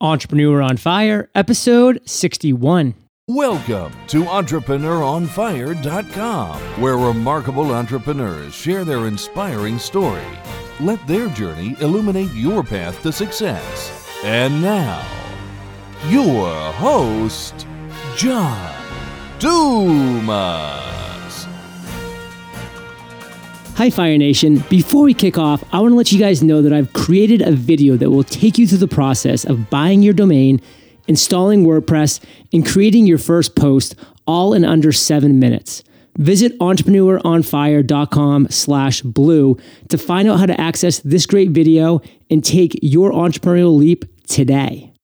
Entrepreneur on Fire, episode 61. Welcome to EntrepreneurOnFire.com, where remarkable entrepreneurs share their inspiring story. Let their journey illuminate your path to success. And now, your host, John Dumas. Hi, Fire Nation. Before we kick off, I want to let you guys know that I've created a video that will take you through the process of buying your domain, installing WordPress, and creating your first post all in under seven minutes. Visit entrepreneuronfire.com slash blue to find out how to access this great video and take your entrepreneurial leap today.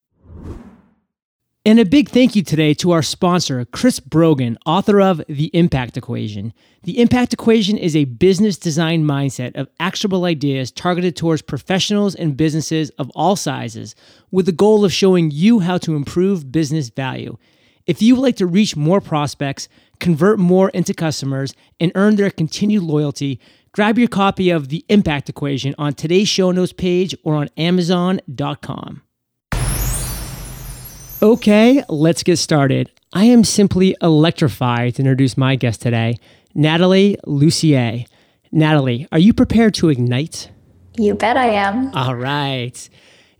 And a big thank you today to our sponsor, Chris Brogan, author of The Impact Equation. The Impact Equation is a business design mindset of actionable ideas targeted towards professionals and businesses of all sizes, with the goal of showing you how to improve business value. If you would like to reach more prospects, convert more into customers, and earn their continued loyalty, grab your copy of The Impact Equation on today's show notes page or on Amazon.com. Okay, let's get started. I am simply electrified to introduce my guest today, Natalie Lussier. Natalie, are you prepared to ignite? You bet I am. All right.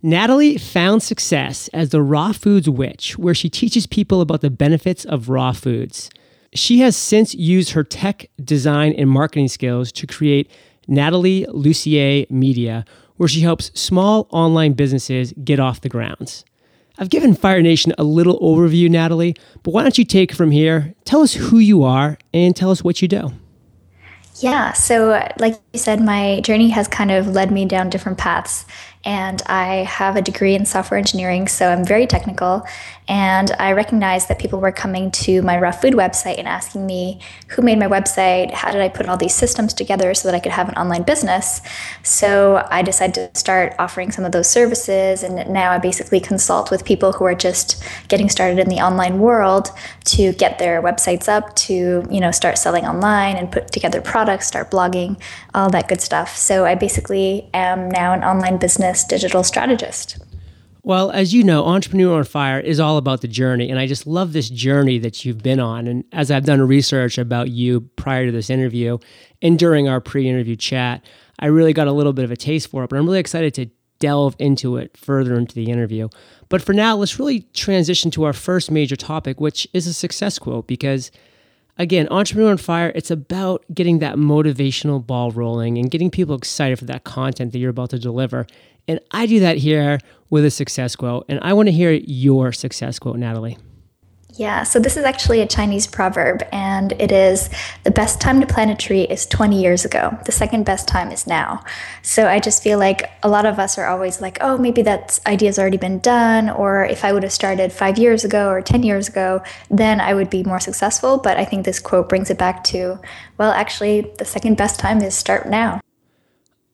Natalie found success as the Raw Foods Witch, where she teaches people about the benefits of raw foods. She has since used her tech, design, and marketing skills to create Natalie Lussier Media, where she helps small online businesses get off the ground. I've given Fire Nation a little overview, Natalie, but why don't you take from here? Tell us who you are and tell us what you do. Yeah, so like you said, my journey has kind of led me down different paths and I have a degree in software engineering, so I'm very technical. And I recognized that people were coming to my raw food website and asking me who made my website, how did I put all these systems together so that I could have an online business. So I decided to start offering some of those services, and now I basically consult with people who are just getting started in the online world to get their websites up, to you know start selling online and put together products, start blogging, all that good stuff. So I basically am now an online business digital strategist. Well, as you know, Entrepreneur on Fire is all about the journey. And I just love this journey that you've been on. And as I've done research about you prior to this interview and during our pre interview chat, I really got a little bit of a taste for it. But I'm really excited to delve into it further into the interview. But for now, let's really transition to our first major topic, which is a success quote. Because again, Entrepreneur on Fire, it's about getting that motivational ball rolling and getting people excited for that content that you're about to deliver. And I do that here with a success quote. And I want to hear your success quote, Natalie. Yeah, so this is actually a Chinese proverb, and it is the best time to plant a tree is 20 years ago. The second best time is now. So I just feel like a lot of us are always like, oh, maybe that idea's already been done, or if I would have started five years ago or 10 years ago, then I would be more successful. But I think this quote brings it back to, well, actually, the second best time is start now.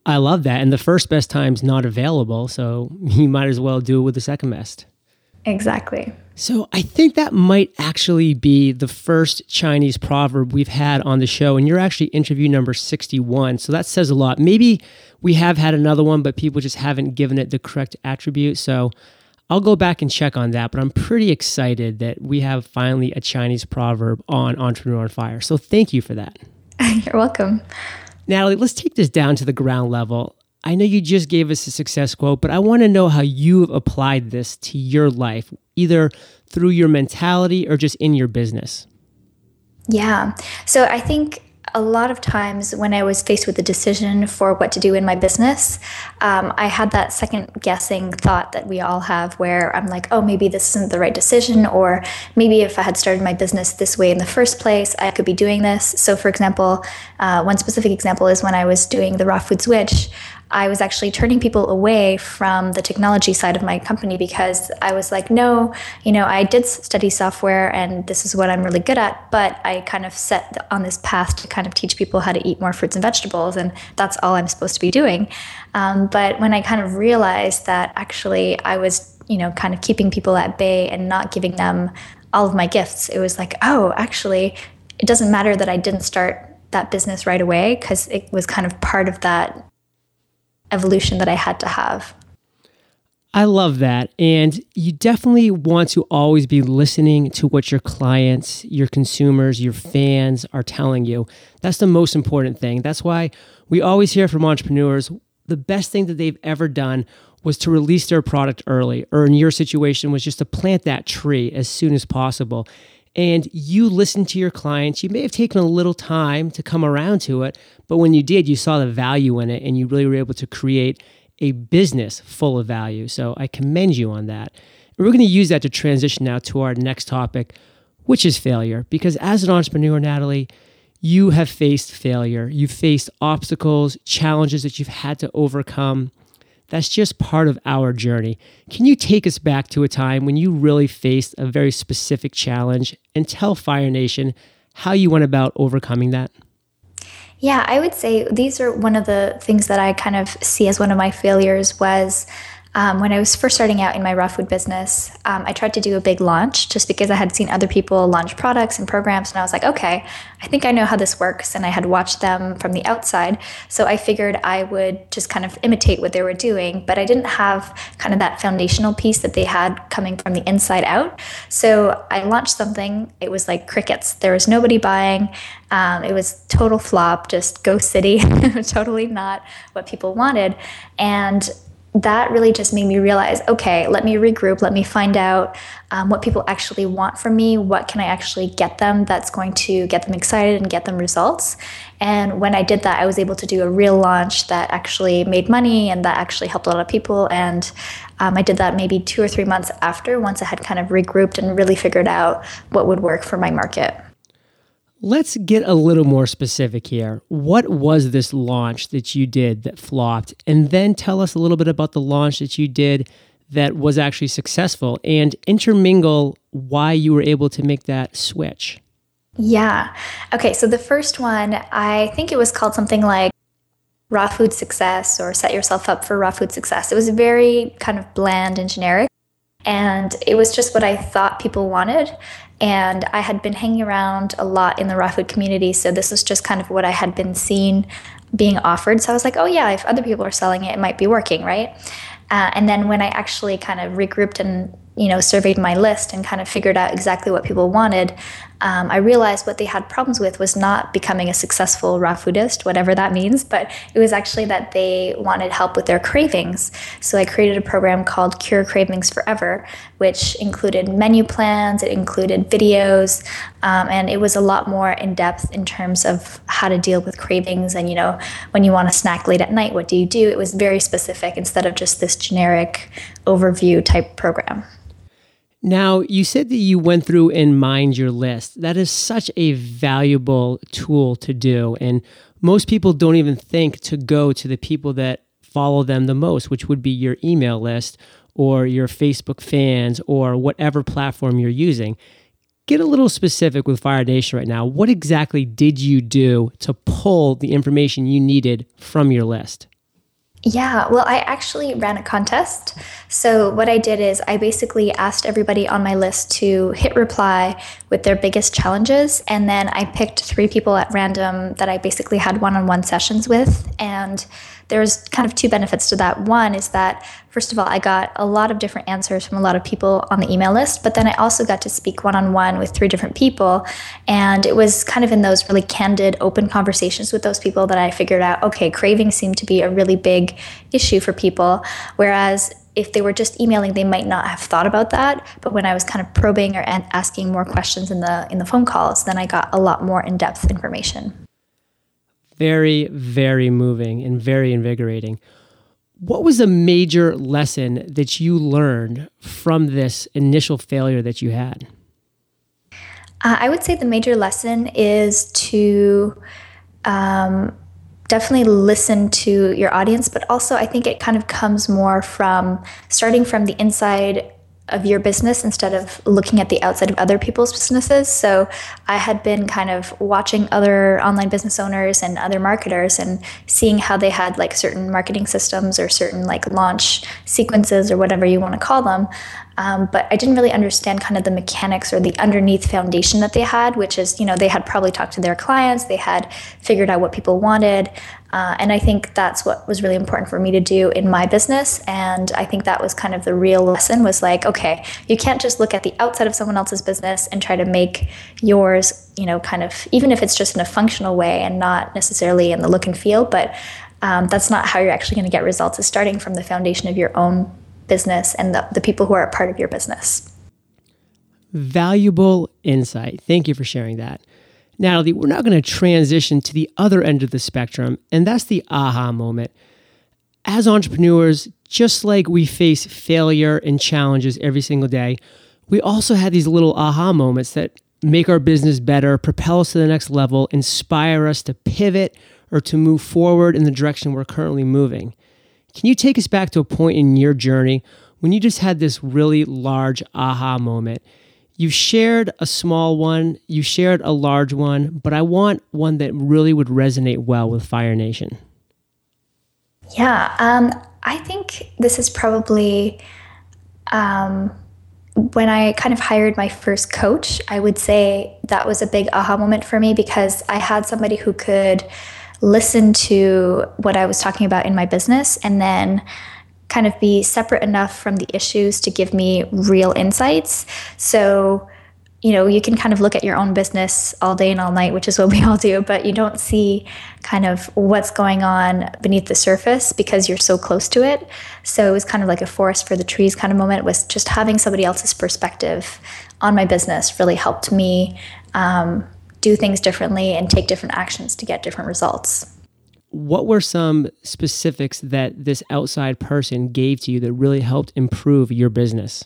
I love that. And the first best time's not available, so you might as well do it with the second best. Exactly. So I think that might actually be the first Chinese proverb we've had on the show. And you're actually interview number 61. So that says a lot. Maybe we have had another one, but people just haven't given it the correct attribute. So I'll go back and check on that. But I'm pretty excited that we have finally a Chinese proverb on Entrepreneur on Fire. So thank you for that. You're welcome. Natalie, let's take this down to the ground level. I know you just gave us a success quote, but I want to know how you've applied this to your life, either through your mentality or just in your business. Yeah. So I think a lot of times when I was faced with a decision for what to do in my business, um, I had that second guessing thought that we all have where I'm like, oh, maybe this isn't the right decision, or maybe if I had started my business this way in the first place, I could be doing this. So, for example, uh, one specific example is when I was doing the Raw food Witch, I was actually turning people away from the technology side of my company because I was like, no, you know, I did study software and this is what I'm really good at, but I kind of set on this path to kind of teach people how to eat more fruits and vegetables, and that's all I'm supposed to be doing. Um, but when I kind of realized that actually I was, you know, kind of keeping people at bay and not giving them all of my gifts, it was like, oh, actually, it doesn't matter that I didn't start that business right away because it was kind of part of that evolution that I had to have. I love that. And you definitely want to always be listening to what your clients, your consumers, your fans are telling you. That's the most important thing. That's why we always hear from entrepreneurs the best thing that they've ever done was to release their product early, or in your situation, was just to plant that tree as soon as possible. And you listened to your clients. You may have taken a little time to come around to it, but when you did, you saw the value in it and you really were able to create a business full of value. So I commend you on that. And we're going to use that to transition now to our next topic, which is failure. Because as an entrepreneur, Natalie, you have faced failure. You've faced obstacles, challenges that you've had to overcome. That's just part of our journey. Can you take us back to a time when you really faced a very specific challenge and tell Fire Nation how you went about overcoming that? Yeah, I would say these are one of the things that I kind of see as one of my failures was um, when I was first starting out in my raw food business, um, I tried to do a big launch just because I had seen other people launch products and programs. And I was like, okay, I think I know how this works. And I had watched them from the outside. So I figured I would just kind of imitate what they were doing. But I didn't have kind of that foundational piece that they had coming from the inside out. So I launched something. It was like crickets. There was nobody buying. Um, it was total flop, just ghost city, totally not what people wanted. And that really just made me realize okay, let me regroup, let me find out um, what people actually want from me, what can I actually get them that's going to get them excited and get them results. And when I did that, I was able to do a real launch that actually made money and that actually helped a lot of people. And um, I did that maybe two or three months after, once I had kind of regrouped and really figured out what would work for my market. Let's get a little more specific here. What was this launch that you did that flopped? And then tell us a little bit about the launch that you did that was actually successful and intermingle why you were able to make that switch. Yeah. Okay. So the first one, I think it was called something like Raw Food Success or Set Yourself Up for Raw Food Success. It was very kind of bland and generic. And it was just what I thought people wanted. And I had been hanging around a lot in the raw food community. So this was just kind of what I had been seeing being offered. So I was like, oh, yeah, if other people are selling it, it might be working, right? Uh, and then when I actually kind of regrouped and you know surveyed my list and kind of figured out exactly what people wanted, um, I realized what they had problems with was not becoming a successful raw foodist, whatever that means, but it was actually that they wanted help with their cravings. So I created a program called Cure Cravings Forever, which included menu plans, it included videos, um, and it was a lot more in depth in terms of how to deal with cravings. And, you know, when you want to snack late at night, what do you do? It was very specific instead of just this generic overview type program. Now, you said that you went through and mined your list. That is such a valuable tool to do. And most people don't even think to go to the people that follow them the most, which would be your email list or your Facebook fans or whatever platform you're using. Get a little specific with Fire Nation right now. What exactly did you do to pull the information you needed from your list? Yeah, well, I actually ran a contest. So, what I did is I basically asked everybody on my list to hit reply with their biggest challenges. And then I picked three people at random that I basically had one on one sessions with. And there's kind of two benefits to that. One is that, first of all, I got a lot of different answers from a lot of people on the email list, but then I also got to speak one on one with three different people. And it was kind of in those really candid, open conversations with those people that I figured out okay, cravings seem to be a really big issue for people. Whereas if they were just emailing, they might not have thought about that. But when I was kind of probing or asking more questions in the in the phone calls, then I got a lot more in depth information very, very moving and very invigorating. What was a major lesson that you learned from this initial failure that you had? Uh, I would say the major lesson is to um, definitely listen to your audience, but also I think it kind of comes more from starting from the inside of your business instead of looking at the outside of other people's businesses. So I had been kind of watching other online business owners and other marketers and seeing how they had like certain marketing systems or certain like launch sequences or whatever you want to call them. Um, but I didn't really understand kind of the mechanics or the underneath foundation that they had, which is, you know, they had probably talked to their clients, they had figured out what people wanted, Uh, and I think that's what was really important for me to do in my business. And I think that was kind of the real lesson was like, okay, you can't just look at the outside of someone else's business and try to make yours, you know, kind of, even if it's just in a functional way and not necessarily in the look and feel, but um, that's not how you're actually going to get results, is starting from the foundation of your own business and the, the people who are a part of your business. Valuable insight. Thank you for sharing that. Natalie, we're now going to transition to the other end of the spectrum, and that's the aha moment. As entrepreneurs, just like we face failure and challenges every single day, we also have these little aha moments that make our business better, propel us to the next level, inspire us to pivot or to move forward in the direction we're currently moving. Can you take us back to a point in your journey when you just had this really large aha moment you shared a small one, you shared a large one, but I want one that really would resonate well with Fire Nation. Yeah, um, I think this is probably um, when I kind of hired my first coach. I would say that was a big aha moment for me because I had somebody who could listen to what I was talking about in my business and then kind of be separate enough from the issues to give me real insights. So, you know, you can kind of look at your own business all day and all night, which is what we all do, but you don't see kind of what's going on beneath the surface because you're so close to it. So it was kind of like a forest for the trees kind of moment was just having somebody else's perspective on my business really helped me um, do things differently and take different actions to get different results what were some specifics that this outside person gave to you that really helped improve your business?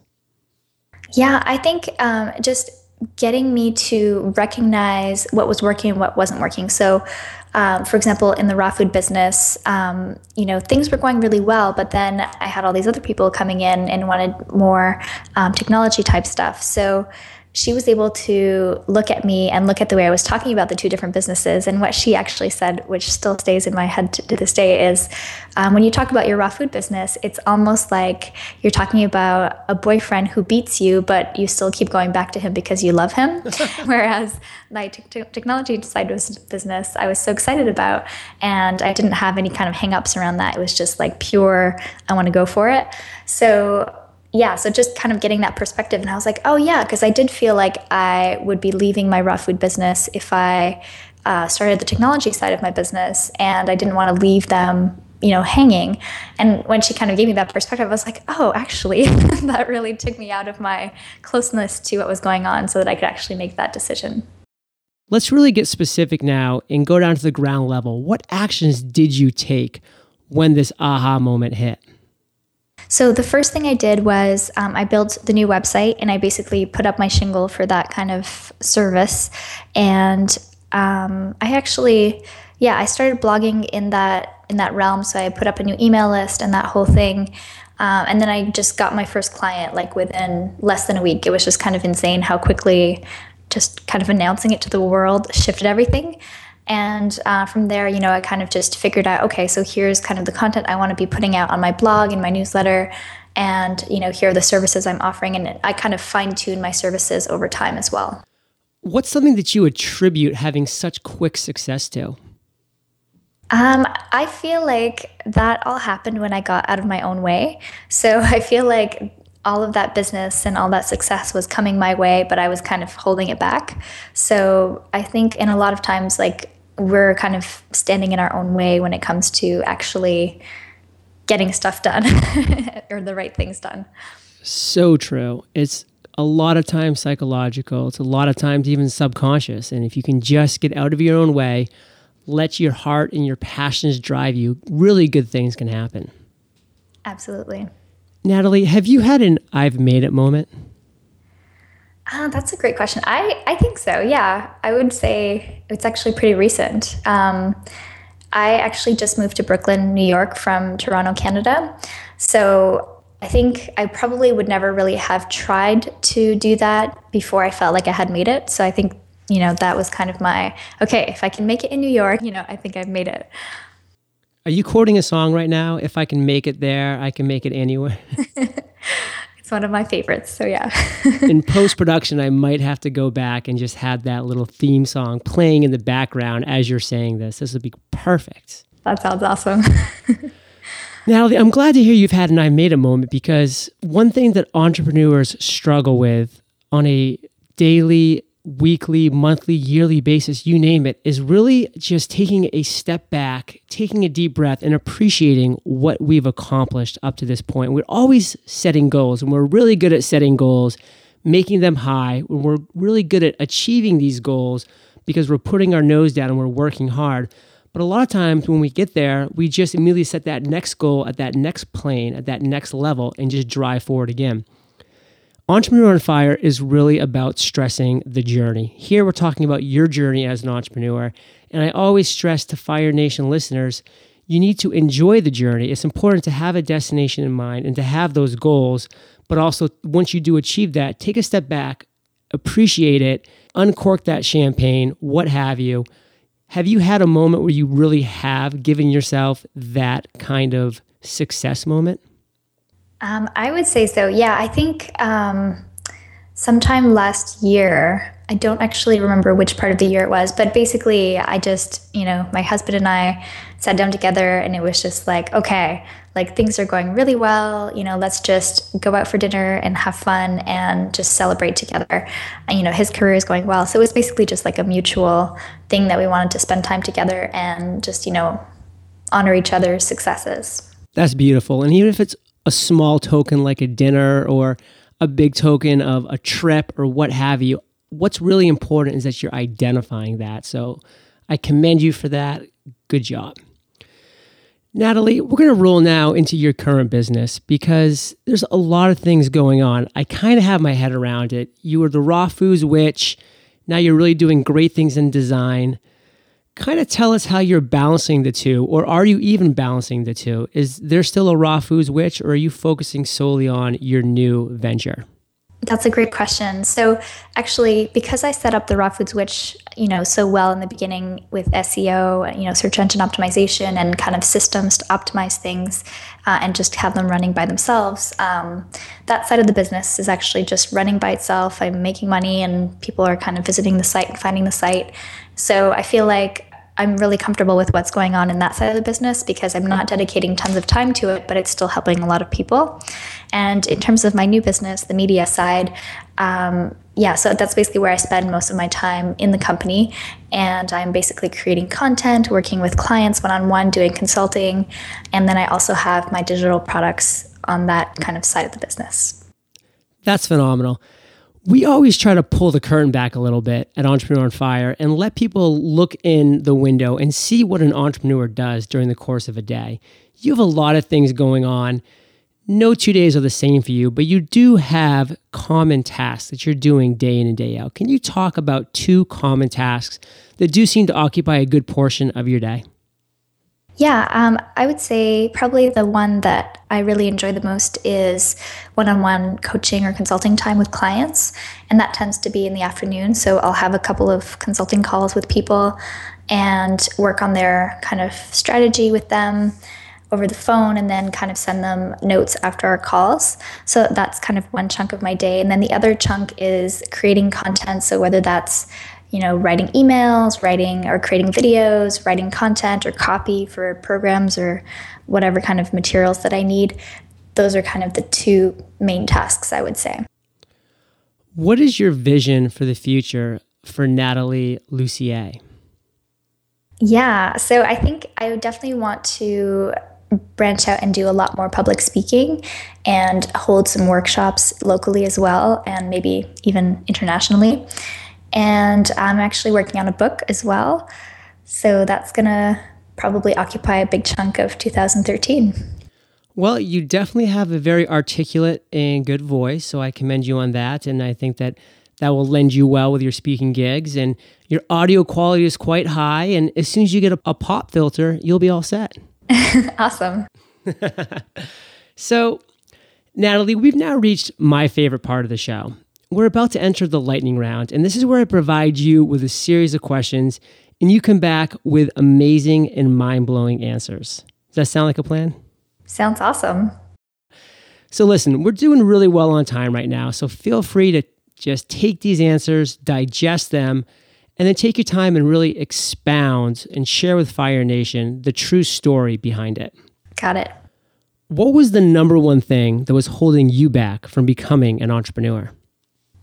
Yeah, I think um, just getting me to recognize what was working and what wasn't working. So, um, for example, in the raw food business, um, you know, things were going really well, but then I had all these other people coming in and wanted more um, technology type stuff. So, she was able to look at me and look at the way I was talking about the two different businesses. And what she actually said, which still stays in my head to, to this day, is um, when you talk about your raw food business, it's almost like you're talking about a boyfriend who beats you, but you still keep going back to him because you love him. Whereas my t- technology side of business, I was so excited about, and I didn't have any kind of hangups around that. It was just like pure, I want to go for it. So yeah, so just kind of getting that perspective. And I was like, oh, yeah, because I did feel like I would be leaving my raw food business if I uh, started the technology side of my business. And I didn't want to leave them, you know, hanging. And when she kind of gave me that perspective, I was like, oh, actually, that really took me out of my closeness to what was going on so that I could actually make that decision. Let's really get specific now and go down to the ground level. What actions did you take when this aha moment hit? So the first thing I did was um, I built the new website and I basically put up my shingle for that kind of service. And um, I actually, yeah, I started blogging in that in that realm. So I put up a new email list and that whole thing. Um, and then I just got my first client like within less than a week. It was just kind of insane how quickly just kind of announcing it to the world shifted everything. And uh, from there, you know, I kind of just figured out, okay, so here's kind of the content I want to be putting out on my blog and my newsletter. And, you know, here are the services I'm offering. And I kind of fine tune my services over time as well. What's something that you attribute having such quick success to? Um, I feel like that all happened when I got out of my own way. So I feel like all of that business and all that success was coming my way, but I was kind of holding it back. So I think in a lot of times, like we're kind of standing in our own way when it comes to actually getting stuff done or the right things done. So true. It's a lot of times psychological, it's a lot of times even subconscious. And if you can just get out of your own way, let your heart and your passions drive you, really good things can happen. Absolutely. Natalie, have you had an I've made it moment? Uh, that's a great question. I, I think so. Yeah, I would say it's actually pretty recent. Um, I actually just moved to Brooklyn, New York from Toronto, Canada. So I think I probably would never really have tried to do that before I felt like I had made it. So I think, you know, that was kind of my okay, if I can make it in New York, you know, I think I've made it. Are you quoting a song right now? If I can make it there, I can make it anywhere. one of my favorites. So yeah. in post production, I might have to go back and just have that little theme song playing in the background as you're saying this. This would be perfect. That sounds awesome. Natalie, I'm glad to hear you've had an I made a moment because one thing that entrepreneurs struggle with on a daily, weekly, monthly, yearly basis, you name it, is really just taking a step back, taking a deep breath, and appreciating what we've accomplished up to this point. We're always setting goals, and we're really good at setting goals, making them high. We're really good at achieving these goals because we're putting our nose down and we're working hard. But a lot of times when we get there, we just immediately set that next goal at that next plane, at that next level, and just drive forward again. Entrepreneur on Fire is really about stressing the journey. Here we're talking about your journey as an entrepreneur. And I always stress to Fire Nation listeners you need to enjoy the journey. It's important to have a destination in mind and to have those goals. But also, once you do achieve that, take a step back, appreciate it, uncork that champagne, what have you. Have you had a moment where you really have given yourself that kind of success moment? Um, I would say so. Yeah, I think um, sometime last year, I don't actually remember which part of the year it was, but basically, I just, you know, my husband and I sat down together and it was just like, okay, like things are going really well, you know, let's just go out for dinner and have fun and just celebrate together. And, you know, his career is going well. So it was basically just like a mutual thing that we wanted to spend time together and just, you know, honor each other's successes. That's beautiful. And even if it's a small token like a dinner or a big token of a trip or what have you. What's really important is that you're identifying that. So I commend you for that. Good job. Natalie, we're going to roll now into your current business because there's a lot of things going on. I kind of have my head around it. You were the raw foods witch. Now you're really doing great things in design kind of tell us how you're balancing the two, or are you even balancing the two? Is there still a raw foods witch, or are you focusing solely on your new venture? That's a great question. So, actually, because I set up the Raw Foods Witch, you know, so well in the beginning with SEO, you know, search engine optimization, and kind of systems to optimize things, uh, and just have them running by themselves. Um, that side of the business is actually just running by itself. I'm making money, and people are kind of visiting the site and finding the site. So I feel like I'm really comfortable with what's going on in that side of the business because I'm not dedicating tons of time to it, but it's still helping a lot of people. And in terms of my new business, the media side, um, yeah, so that's basically where I spend most of my time in the company. And I'm basically creating content, working with clients one on one, doing consulting. And then I also have my digital products on that kind of side of the business. That's phenomenal we always try to pull the curtain back a little bit at Entrepreneur on Fire and let people look in the window and see what an entrepreneur does during the course of a day. You have a lot of things going on. No two days are the same for you, but you do have common tasks that you're doing day in and day out. Can you talk about two common tasks that do seem to occupy a good portion of your day? Yeah, um, I would say probably the one that I really enjoy the most is one on one coaching or consulting time with clients. And that tends to be in the afternoon. So I'll have a couple of consulting calls with people and work on their kind of strategy with them over the phone and then kind of send them notes after our calls. So that's kind of one chunk of my day. And then the other chunk is creating content. So whether that's you know, writing emails, writing or creating videos, writing content or copy for programs or whatever kind of materials that I need. Those are kind of the two main tasks, I would say. What is your vision for the future for Natalie Lussier? Yeah, so I think I would definitely want to branch out and do a lot more public speaking and hold some workshops locally as well, and maybe even internationally. And I'm actually working on a book as well. So that's going to probably occupy a big chunk of 2013. Well, you definitely have a very articulate and good voice. So I commend you on that. And I think that that will lend you well with your speaking gigs. And your audio quality is quite high. And as soon as you get a, a pop filter, you'll be all set. awesome. so, Natalie, we've now reached my favorite part of the show. We're about to enter the lightning round, and this is where I provide you with a series of questions, and you come back with amazing and mind blowing answers. Does that sound like a plan? Sounds awesome. So, listen, we're doing really well on time right now, so feel free to just take these answers, digest them, and then take your time and really expound and share with Fire Nation the true story behind it. Got it. What was the number one thing that was holding you back from becoming an entrepreneur?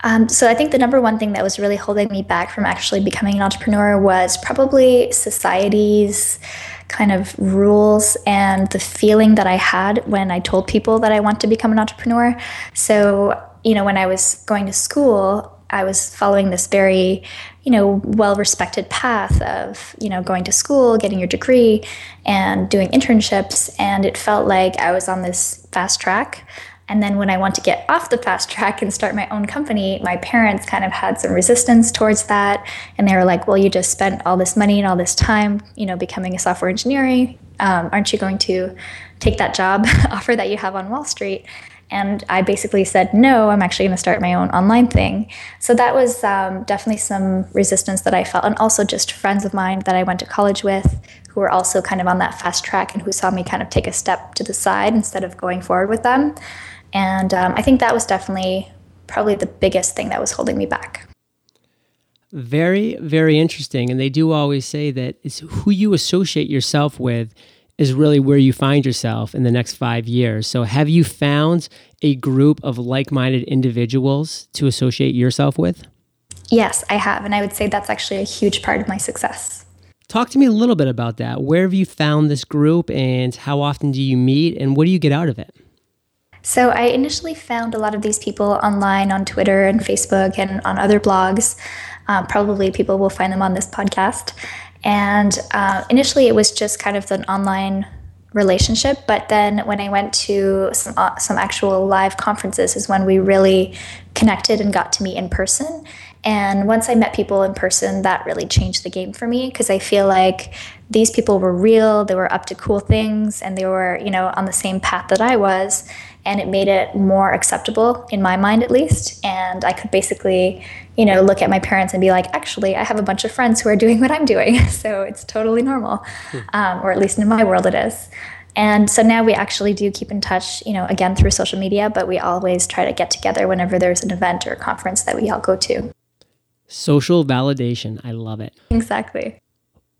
Um, so I think the number one thing that was really holding me back from actually becoming an entrepreneur was probably society's kind of rules and the feeling that I had when I told people that I want to become an entrepreneur. So, you know, when I was going to school, I was following this very, you know, well respected path of, you know, going to school, getting your degree, and doing internships. And it felt like I was on this fast track. And then when I want to get off the fast track and start my own company, my parents kind of had some resistance towards that. And they were like, well, you just spent all this money and all this time, you know, becoming a software engineer. Um, aren't you going to take that job offer that you have on Wall Street? And I basically said, no, I'm actually going to start my own online thing. So that was um, definitely some resistance that I felt. And also just friends of mine that I went to college with who were also kind of on that fast track and who saw me kind of take a step to the side instead of going forward with them. And um, I think that was definitely probably the biggest thing that was holding me back. Very, very interesting. And they do always say that it's who you associate yourself with is really where you find yourself in the next five years. So, have you found a group of like minded individuals to associate yourself with? Yes, I have. And I would say that's actually a huge part of my success. Talk to me a little bit about that. Where have you found this group and how often do you meet and what do you get out of it? So I initially found a lot of these people online on Twitter and Facebook and on other blogs. Uh, probably people will find them on this podcast. And uh, initially, it was just kind of an online relationship. But then when I went to some uh, some actual live conferences, is when we really connected and got to meet in person. And once I met people in person, that really changed the game for me because I feel like these people were real, they were up to cool things, and they were, you know, on the same path that I was and it made it more acceptable in my mind at least. And i could basically you know look at my parents and be like actually i have a bunch of friends who are doing what i'm doing. So it's totally normal hmm. um, or at least in my world it is. And so now we actually do keep in touch you know again through social media but we always try to get together whenever there's an event or conference that we all go to. Social validation. I love it. Exactly.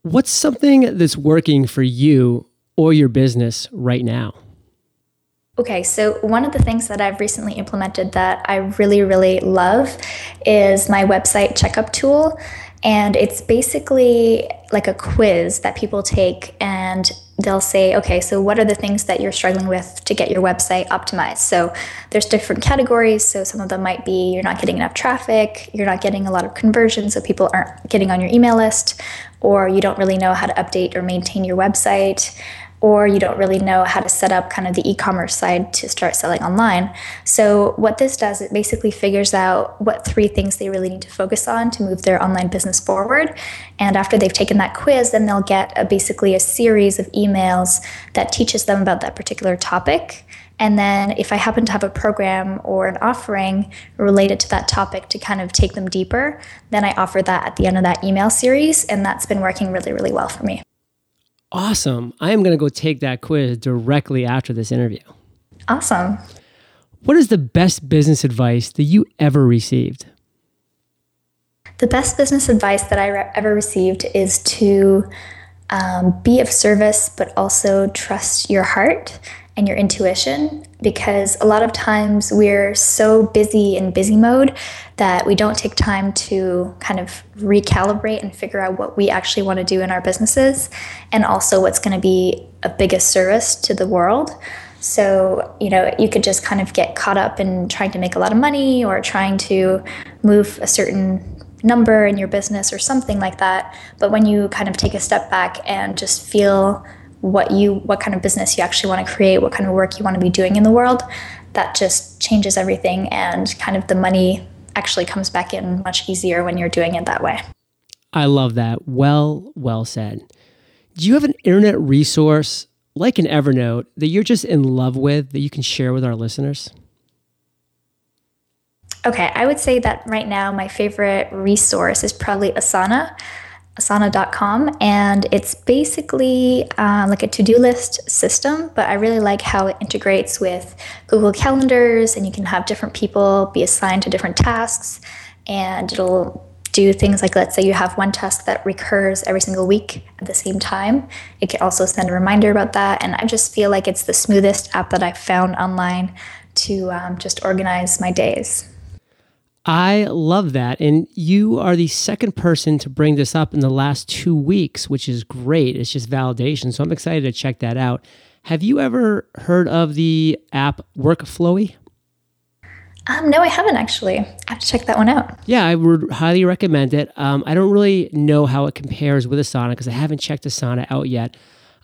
What's something that's working for you or your business right now Okay, so one of the things that I've recently implemented that I really, really love is my website checkup tool. And it's basically like a quiz that people take and they'll say, okay, so what are the things that you're struggling with to get your website optimized? So there's different categories. So some of them might be you're not getting enough traffic, you're not getting a lot of conversions, so people aren't getting on your email list, or you don't really know how to update or maintain your website or you don't really know how to set up kind of the e-commerce side to start selling online. So what this does, it basically figures out what three things they really need to focus on to move their online business forward. And after they've taken that quiz, then they'll get a, basically a series of emails that teaches them about that particular topic. And then if I happen to have a program or an offering related to that topic to kind of take them deeper, then I offer that at the end of that email series. And that's been working really, really well for me. Awesome. I am going to go take that quiz directly after this interview. Awesome. What is the best business advice that you ever received? The best business advice that I re- ever received is to um, be of service, but also trust your heart and your intuition because a lot of times we're so busy in busy mode that we don't take time to kind of recalibrate and figure out what we actually want to do in our businesses and also what's going to be a biggest service to the world. So, you know, you could just kind of get caught up in trying to make a lot of money or trying to move a certain number in your business or something like that. But when you kind of take a step back and just feel what you what kind of business you actually want to create, what kind of work you want to be doing in the world, that just changes everything and kind of the money actually comes back in much easier when you're doing it that way. I love that. Well, well said. Do you have an internet resource like an Evernote that you're just in love with that you can share with our listeners? Okay, I would say that right now my favorite resource is probably Asana asana.com and it's basically uh, like a to-do list system but i really like how it integrates with google calendars and you can have different people be assigned to different tasks and it'll do things like let's say you have one task that recurs every single week at the same time. It can also send a reminder about that and i just feel like it's the smoothest app that i've found online to um, just organize my days I love that. And you are the second person to bring this up in the last two weeks, which is great. It's just validation. So I'm excited to check that out. Have you ever heard of the app Workflowy? Um, no, I haven't actually. I have to check that one out. Yeah, I would highly recommend it. Um, I don't really know how it compares with Asana because I haven't checked Asana out yet.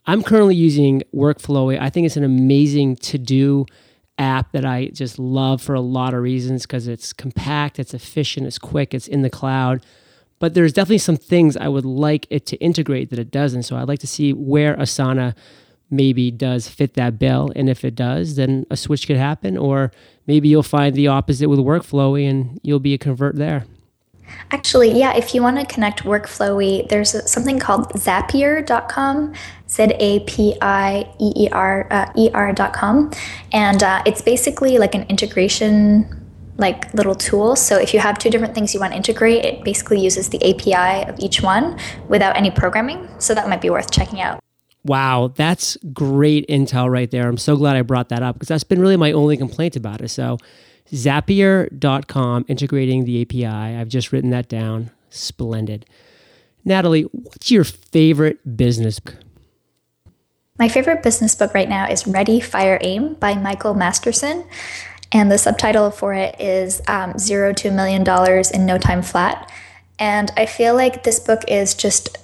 I'm currently using Workflowy. I think it's an amazing to do app that I just love for a lot of reasons because it's compact, it's efficient, it's quick, it's in the cloud. But there's definitely some things I would like it to integrate that it doesn't. So I'd like to see where Asana maybe does fit that bill. And if it does, then a switch could happen. Or maybe you'll find the opposite with Workflowy and you'll be a convert there. Actually, yeah, if you want to connect Workflowy, there's something called Zapier.com, Z A P I E E R uh, E R.com. And uh, it's basically like an integration like little tool. So if you have two different things you want to integrate, it basically uses the API of each one without any programming. So that might be worth checking out. Wow, that's great intel right there. I'm so glad I brought that up because that's been really my only complaint about it. So Zapier.com, integrating the API. I've just written that down. Splendid. Natalie, what's your favorite business book? My favorite business book right now is Ready, Fire, Aim by Michael Masterson. And the subtitle for it is um, Zero to a Million Dollars in No Time Flat. And I feel like this book is just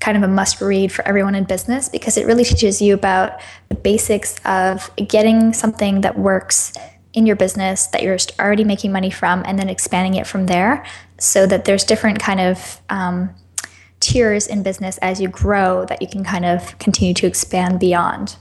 kind of a must read for everyone in business because it really teaches you about the basics of getting something that works in your business that you're already making money from and then expanding it from there so that there's different kind of um, tiers in business as you grow that you can kind of continue to expand beyond.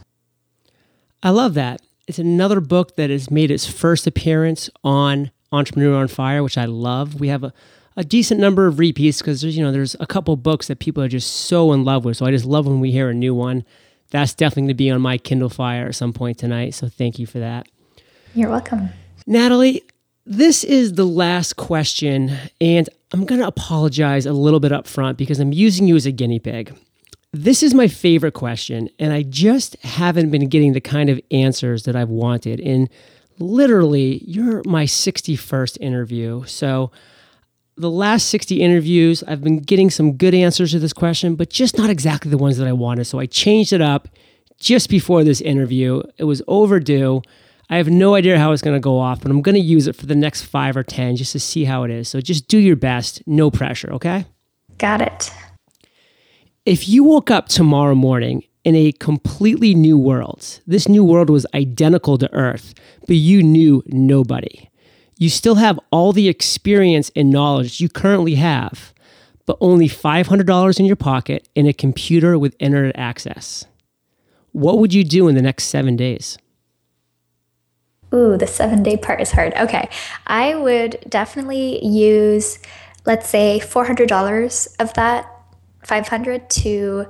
I love that. It's another book that has made its first appearance on entrepreneur on fire which i love. We have a, a decent number of repeats because there's you know there's a couple books that people are just so in love with. So i just love when we hear a new one. That's definitely going to be on my kindle fire at some point tonight so thank you for that you're welcome. Natalie, this is the last question, and I'm going to apologize a little bit up front because I'm using you as a guinea pig. This is my favorite question, and I just haven't been getting the kind of answers that I've wanted. And literally, you're my 61st interview. So, the last 60 interviews, I've been getting some good answers to this question, but just not exactly the ones that I wanted. So, I changed it up just before this interview. It was overdue. I have no idea how it's going to go off, but I'm going to use it for the next five or 10 just to see how it is. So just do your best, no pressure, okay? Got it. If you woke up tomorrow morning in a completely new world, this new world was identical to Earth, but you knew nobody. You still have all the experience and knowledge you currently have, but only $500 in your pocket and a computer with internet access. What would you do in the next seven days? Ooh, the seven day part is hard. Okay. I would definitely use, let's say, $400 of that 500 to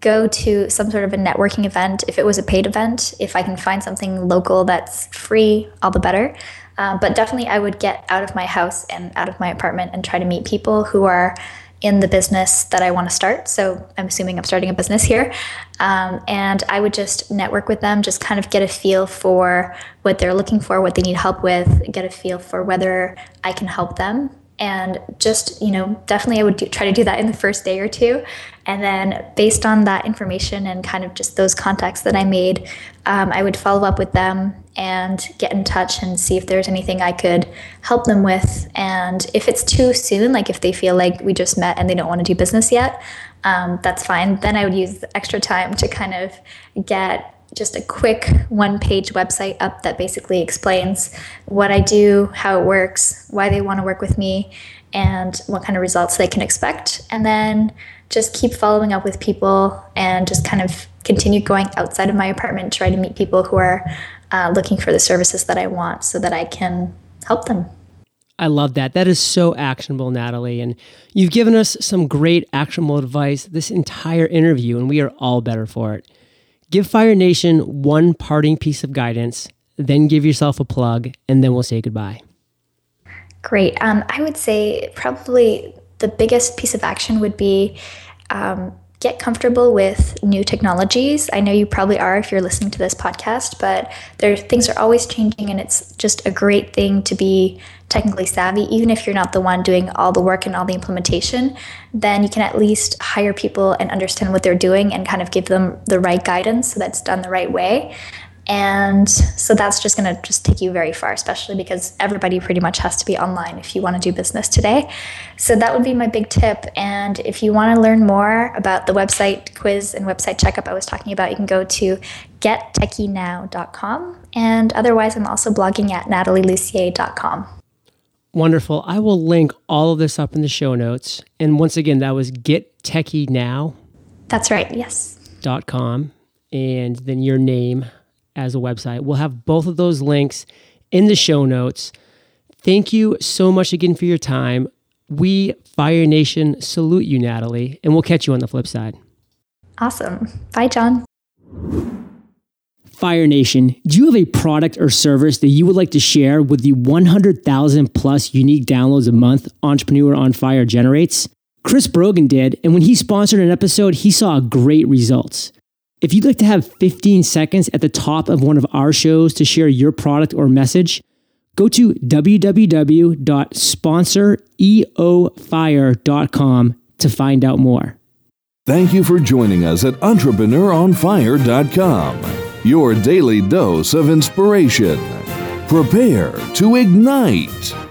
go to some sort of a networking event if it was a paid event. If I can find something local that's free, all the better. Um, but definitely, I would get out of my house and out of my apartment and try to meet people who are in the business that I want to start. So I'm assuming I'm starting a business here. Um, and I would just network with them, just kind of get a feel for what they're looking for, what they need help with, get a feel for whether I can help them. And just, you know, definitely I would do, try to do that in the first day or two. And then based on that information and kind of just those contacts that I made, um, I would follow up with them and get in touch and see if there's anything I could help them with. And if it's too soon, like if they feel like we just met and they don't want to do business yet, um, that's fine. Then I would use extra time to kind of get just a quick one page website up that basically explains what I do, how it works, why they want to work with me, and what kind of results they can expect. And then just keep following up with people and just kind of continue going outside of my apartment, try to meet people who are uh, looking for the services that I want so that I can help them. I love that. That is so actionable, Natalie. And you've given us some great actionable advice this entire interview, and we are all better for it. Give Fire Nation one parting piece of guidance, then give yourself a plug, and then we'll say goodbye. Great. Um, I would say probably the biggest piece of action would be um, get comfortable with new technologies. I know you probably are if you're listening to this podcast, but there things are always changing and it's just a great thing to be technically savvy even if you're not the one doing all the work and all the implementation, then you can at least hire people and understand what they're doing and kind of give them the right guidance so that's done the right way and so that's just going to just take you very far especially because everybody pretty much has to be online if you want to do business today. So that would be my big tip. And if you want to learn more about the website quiz and website checkup i was talking about you can go to gettechynow.com and otherwise i'm also blogging at nathalielussier.com wonderful. I will link all of this up in the show notes. And once again that was gettechynow that's right yes. dot com. And then your name as a website. We'll have both of those links in the show notes. Thank you so much again for your time. We, Fire Nation, salute you, Nathalie, and we'll catch you on the flip side. Awesome. Bye, John. Fire Nation, do you have a product or service that you would like to share with the 100,000 plus unique downloads a month Entrepreneur on Fire generates? Chris Brogan did, and when he sponsored an episode, he saw great results. If you'd like to have 15 seconds at the top of one of our shows to share your product or message, go to www.sponsoreofire.com to find out more. Thank you for joining us at entrepreneuronfire.com, your daily dose of inspiration. Prepare to ignite.